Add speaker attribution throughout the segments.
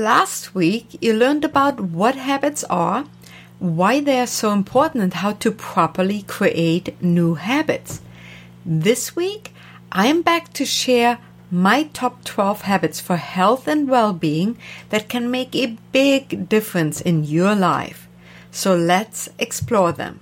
Speaker 1: Last week, you learned about what habits are, why they are so important, and how to properly create new habits. This week, I am back to share my top 12 habits for health and well being that can make a big difference in your life. So let's explore them.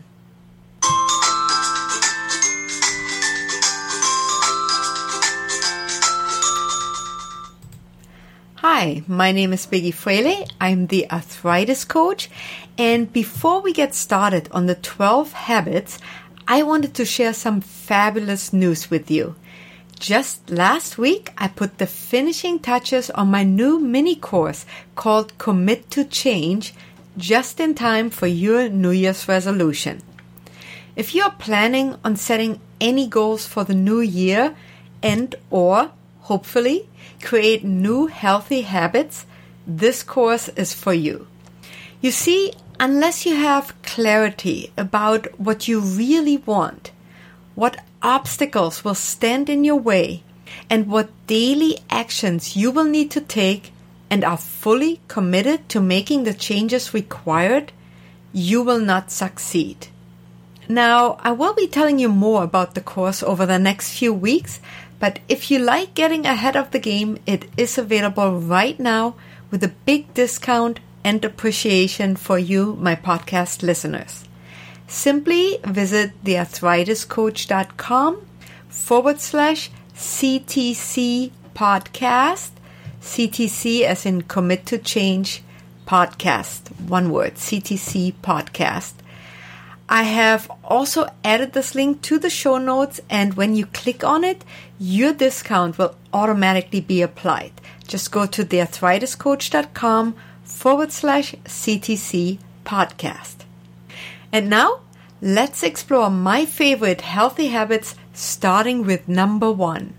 Speaker 1: Hi, my name is Biggi Fraley. I'm the arthritis coach. And before we get started on the 12 habits, I wanted to share some fabulous news with you. Just last week, I put the finishing touches on my new mini course called Commit to Change just in time for your New Year's resolution. If you're planning on setting any goals for the new year and or hopefully create new healthy habits, this course is for you. You see, unless you have clarity about what you really want, what obstacles will stand in your way, and what daily actions you will need to take and are fully committed to making the changes required, you will not succeed. Now, I will be telling you more about the course over the next few weeks, but if you like getting ahead of the game, it is available right now with a big discount and appreciation for you, my podcast listeners. Simply visit thearthritiscoach.com forward slash CTC podcast. CTC as in commit to change podcast. One word, CTC podcast. I have also added this link to the show notes, and when you click on it, your discount will automatically be applied. Just go to thearthritiscoach.com forward slash CTC podcast. And now, let's explore my favorite healthy habits, starting with number one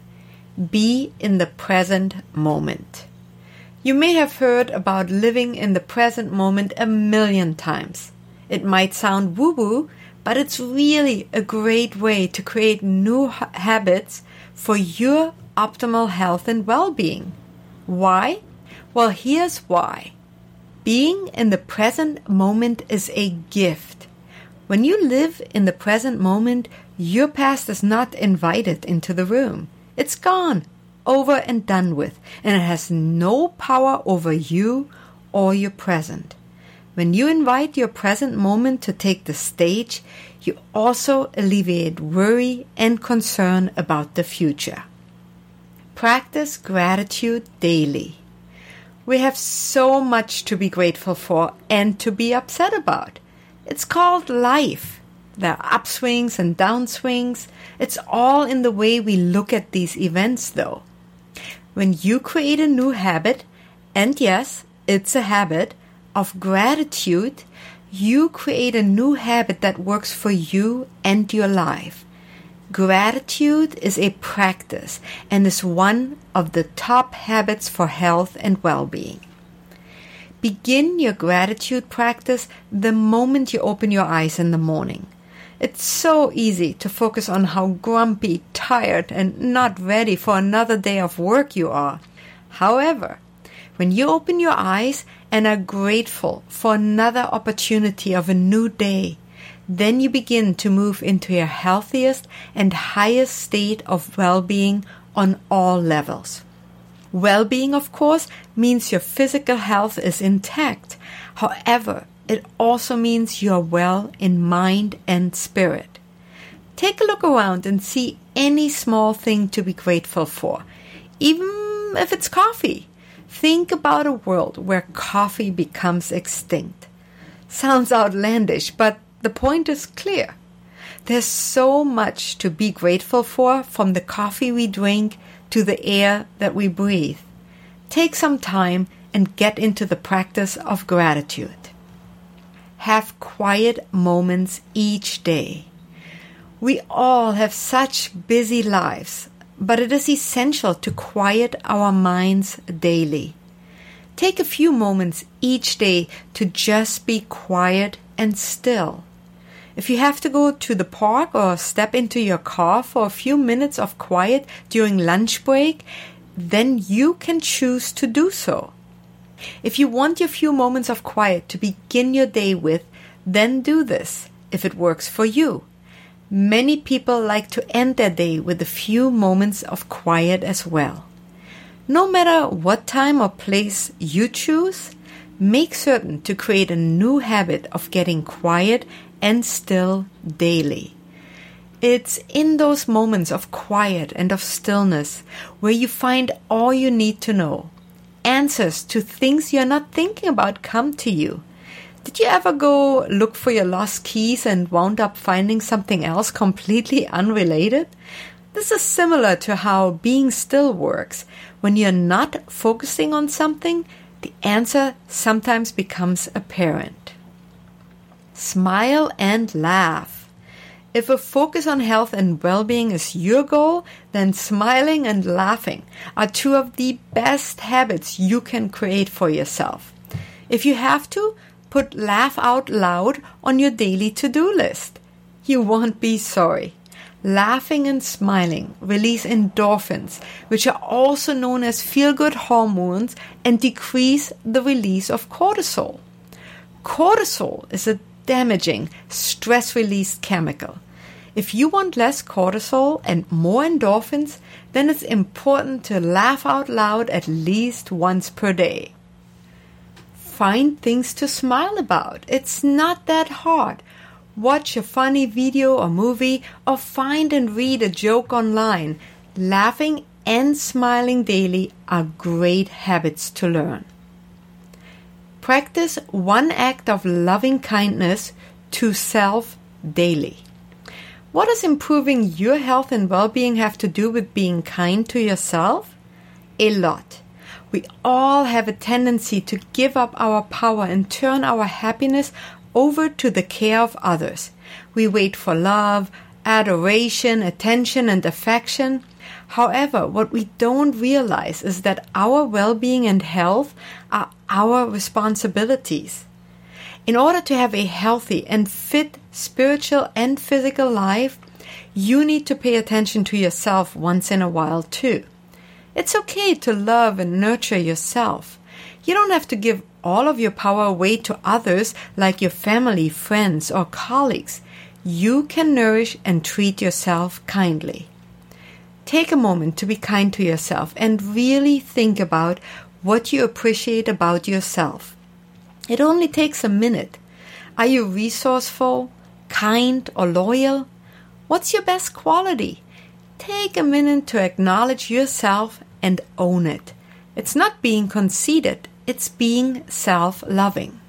Speaker 1: be in the present moment. You may have heard about living in the present moment a million times. It might sound woo woo, but it's really a great way to create new ha- habits for your optimal health and well being. Why? Well, here's why. Being in the present moment is a gift. When you live in the present moment, your past is not invited into the room. It's gone, over and done with, and it has no power over you or your present. When you invite your present moment to take the stage, you also alleviate worry and concern about the future. Practice gratitude daily. We have so much to be grateful for and to be upset about. It's called life. There are upswings and downswings. It's all in the way we look at these events, though. When you create a new habit, and yes, it's a habit, of gratitude, you create a new habit that works for you and your life. Gratitude is a practice and is one of the top habits for health and well being. Begin your gratitude practice the moment you open your eyes in the morning. It's so easy to focus on how grumpy, tired, and not ready for another day of work you are. However, when you open your eyes and are grateful for another opportunity of a new day, then you begin to move into your healthiest and highest state of well-being on all levels. Well-being, of course, means your physical health is intact. However, it also means you are well in mind and spirit. Take a look around and see any small thing to be grateful for, even if it's coffee. Think about a world where coffee becomes extinct. Sounds outlandish, but the point is clear. There's so much to be grateful for from the coffee we drink to the air that we breathe. Take some time and get into the practice of gratitude. Have quiet moments each day. We all have such busy lives, but it is essential to quiet our minds daily. Take a few moments each day to just be quiet and still. If you have to go to the park or step into your car for a few minutes of quiet during lunch break, then you can choose to do so. If you want your few moments of quiet to begin your day with, then do this if it works for you. Many people like to end their day with a few moments of quiet as well. No matter what time or place you choose, make certain to create a new habit of getting quiet and still daily. It's in those moments of quiet and of stillness where you find all you need to know. Answers to things you're not thinking about come to you. Did you ever go look for your lost keys and wound up finding something else completely unrelated? This is similar to how being still works. When you're not focusing on something, the answer sometimes becomes apparent. Smile and laugh. If a focus on health and well being is your goal, then smiling and laughing are two of the best habits you can create for yourself. If you have to, Put laugh out loud on your daily to do list. You won't be sorry. Laughing and smiling release endorphins, which are also known as feel good hormones, and decrease the release of cortisol. Cortisol is a damaging stress release chemical. If you want less cortisol and more endorphins, then it's important to laugh out loud at least once per day find things to smile about. It's not that hard. Watch a funny video or movie, or find and read a joke online. Laughing and smiling daily are great habits to learn. Practice one act of loving kindness to self daily. What does improving your health and well being have to do with being kind to yourself? A lot. We all have a tendency to give up our power and turn our happiness over to the care of others. We wait for love, adoration, attention, and affection. However, what we don't realize is that our well being and health are our responsibilities. In order to have a healthy and fit spiritual and physical life, you need to pay attention to yourself once in a while too. It's okay to love and nurture yourself. You don't have to give all of your power away to others like your family, friends, or colleagues. You can nourish and treat yourself kindly. Take a moment to be kind to yourself and really think about what you appreciate about yourself. It only takes a minute. Are you resourceful, kind, or loyal? What's your best quality? Take a minute to acknowledge yourself and own it. It's not being conceited, it's being self loving.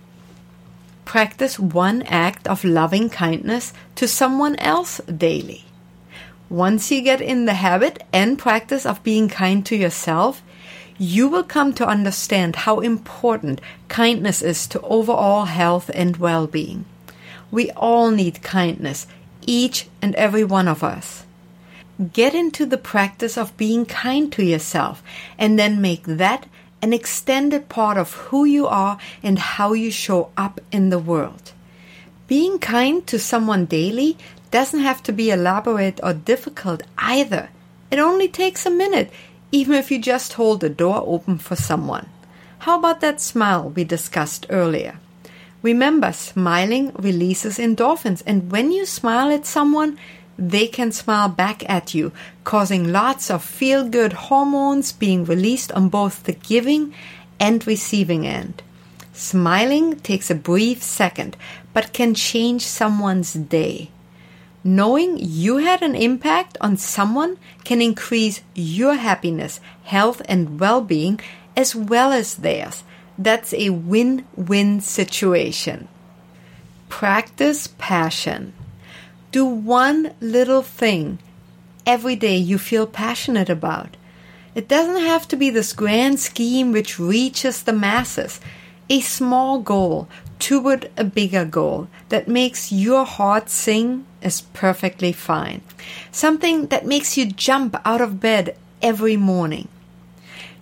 Speaker 1: Practice one act of loving kindness to someone else daily. Once you get in the habit and practice of being kind to yourself, you will come to understand how important kindness is to overall health and well being. We all need kindness, each and every one of us. Get into the practice of being kind to yourself and then make that an extended part of who you are and how you show up in the world. Being kind to someone daily doesn't have to be elaborate or difficult either. It only takes a minute, even if you just hold the door open for someone. How about that smile we discussed earlier? Remember, smiling releases endorphins, and when you smile at someone, they can smile back at you, causing lots of feel good hormones being released on both the giving and receiving end. Smiling takes a brief second, but can change someone's day. Knowing you had an impact on someone can increase your happiness, health, and well being as well as theirs. That's a win win situation. Practice passion. Do one little thing every day you feel passionate about. It doesn't have to be this grand scheme which reaches the masses. A small goal toward a bigger goal that makes your heart sing is perfectly fine. Something that makes you jump out of bed every morning.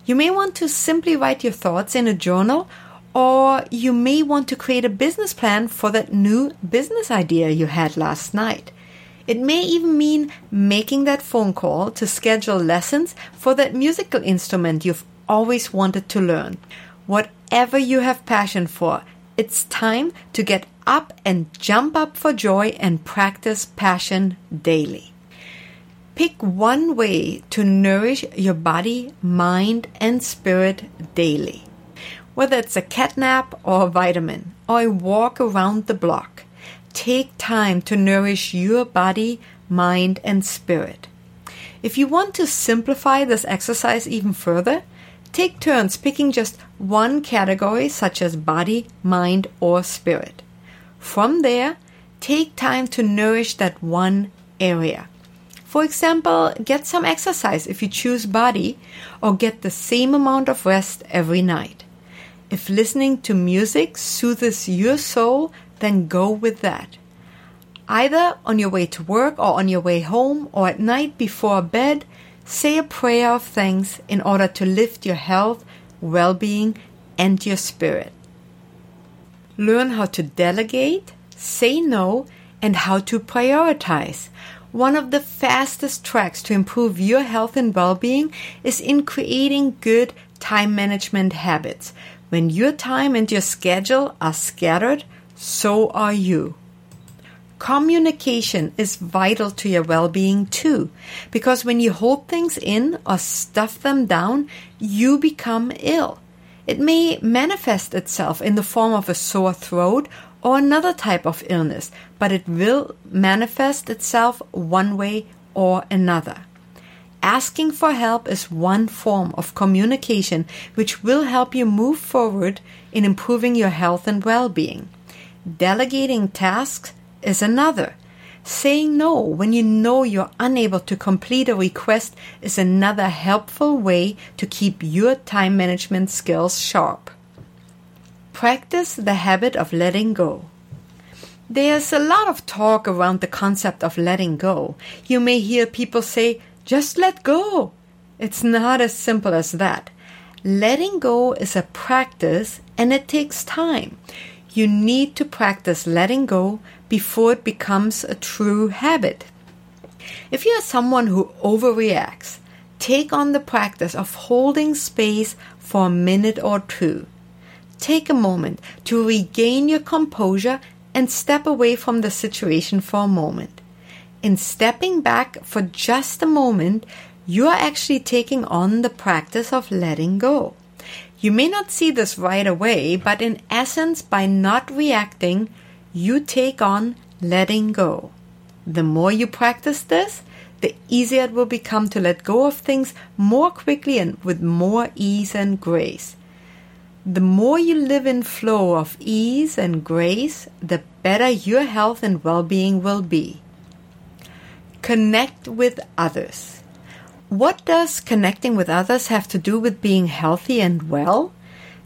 Speaker 1: You may want to simply write your thoughts in a journal or you may want to create a business plan for that new business idea you had last night. It may even mean making that phone call to schedule lessons for that musical instrument you've always wanted to learn. whatever you have passion for, it's time to get up and jump up for joy and practice passion daily. Pick one way to nourish your body, mind, and spirit daily. Whether it's a cat nap or a vitamin or a walk around the block, take time to nourish your body, mind, and spirit. If you want to simplify this exercise even further, take turns picking just one category such as body, mind, or spirit. From there, take time to nourish that one area. For example, get some exercise if you choose body, or get the same amount of rest every night. If listening to music soothes your soul, then go with that. Either on your way to work or on your way home or at night before bed, say a prayer of thanks in order to lift your health, well being, and your spirit. Learn how to delegate, say no, and how to prioritize. One of the fastest tracks to improve your health and well being is in creating good time management habits. When your time and your schedule are scattered, so are you. Communication is vital to your well being too, because when you hold things in or stuff them down, you become ill. It may manifest itself in the form of a sore throat or another type of illness, but it will manifest itself one way or another. Asking for help is one form of communication which will help you move forward in improving your health and well being. Delegating tasks is another. Saying no when you know you're unable to complete a request is another helpful way to keep your time management skills sharp. Practice the habit of letting go. There's a lot of talk around the concept of letting go. You may hear people say, just let go. It's not as simple as that. Letting go is a practice and it takes time. You need to practice letting go before it becomes a true habit. If you are someone who overreacts, take on the practice of holding space for a minute or two take a moment to regain your composure and step away from the situation for a moment. In stepping back for just a moment, you are actually taking on the practice of letting go. You may not see this right away, but in essence, by not reacting, you take on letting go. The more you practice this, the easier it will become to let go of things more quickly and with more ease and grace. The more you live in flow of ease and grace, the better your health and well-being will be. Connect with others. What does connecting with others have to do with being healthy and well?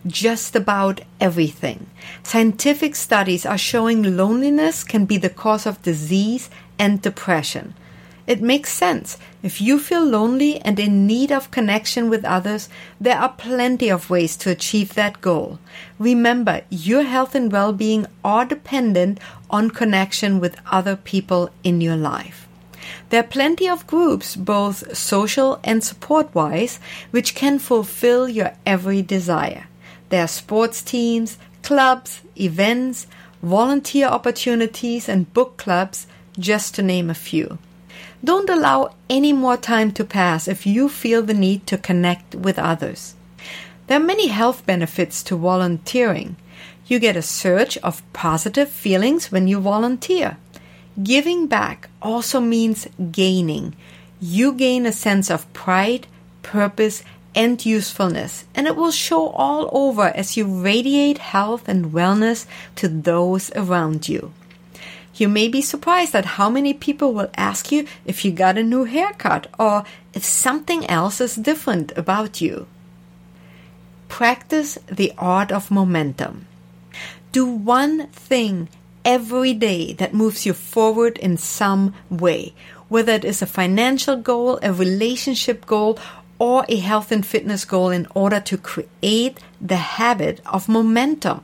Speaker 1: Just about everything. Scientific studies are showing loneliness can be the cause of disease and depression. It makes sense. If you feel lonely and in need of connection with others, there are plenty of ways to achieve that goal. Remember, your health and well being are dependent on connection with other people in your life. There are plenty of groups, both social and support wise, which can fulfill your every desire. There are sports teams, clubs, events, volunteer opportunities, and book clubs, just to name a few. Don't allow any more time to pass if you feel the need to connect with others. There are many health benefits to volunteering. You get a surge of positive feelings when you volunteer. Giving back also means gaining. You gain a sense of pride, purpose, and usefulness, and it will show all over as you radiate health and wellness to those around you. You may be surprised at how many people will ask you if you got a new haircut or if something else is different about you. Practice the art of momentum. Do one thing every day that moves you forward in some way, whether it is a financial goal, a relationship goal, or a health and fitness goal in order to create the habit of momentum.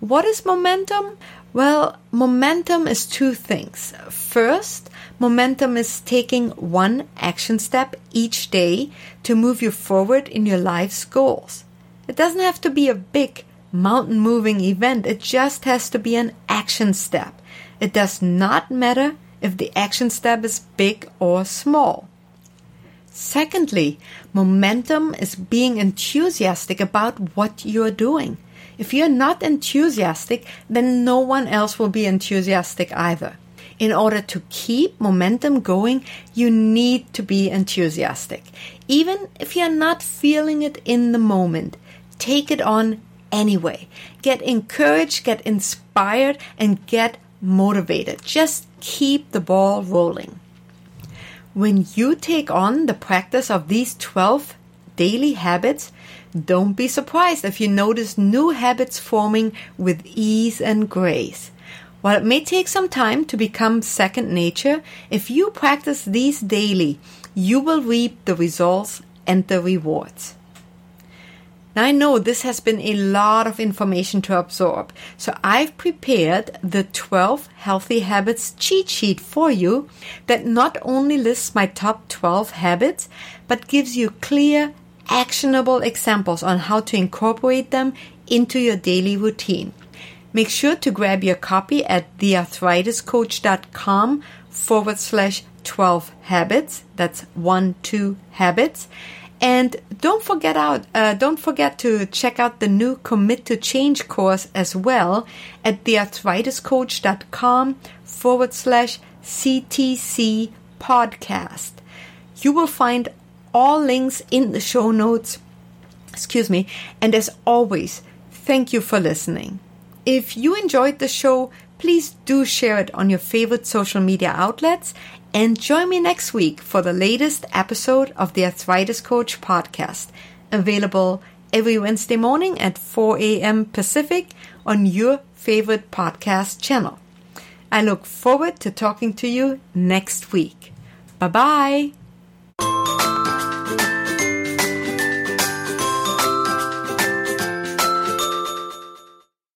Speaker 1: What is momentum? Well, momentum is two things. First, momentum is taking one action step each day to move you forward in your life's goals. It doesn't have to be a big mountain moving event, it just has to be an action step. It does not matter if the action step is big or small. Secondly, momentum is being enthusiastic about what you're doing. If you're not enthusiastic, then no one else will be enthusiastic either. In order to keep momentum going, you need to be enthusiastic. Even if you're not feeling it in the moment, take it on anyway. Get encouraged, get inspired, and get motivated. Just keep the ball rolling. When you take on the practice of these 12 daily habits, don't be surprised if you notice new habits forming with ease and grace. While it may take some time to become second nature, if you practice these daily, you will reap the results and the rewards. Now, I know this has been a lot of information to absorb, so I've prepared the 12 healthy habits cheat sheet for you that not only lists my top 12 habits, but gives you clear, actionable examples on how to incorporate them into your daily routine. Make sure to grab your copy at thearthritiscoach.com forward slash 12 habits. That's one, two habits. And don't forget out, uh, don't forget to check out the new Commit to Change course as well at thearthritiscoach.com forward slash CTC podcast. You will find all links in the show notes. Excuse me. And as always, thank you for listening. If you enjoyed the show, please do share it on your favorite social media outlets and join me next week for the latest episode of the Arthritis Coach podcast, available every Wednesday morning at 4 a.m. Pacific on your favorite podcast channel. I look forward to talking to you next week. Bye bye.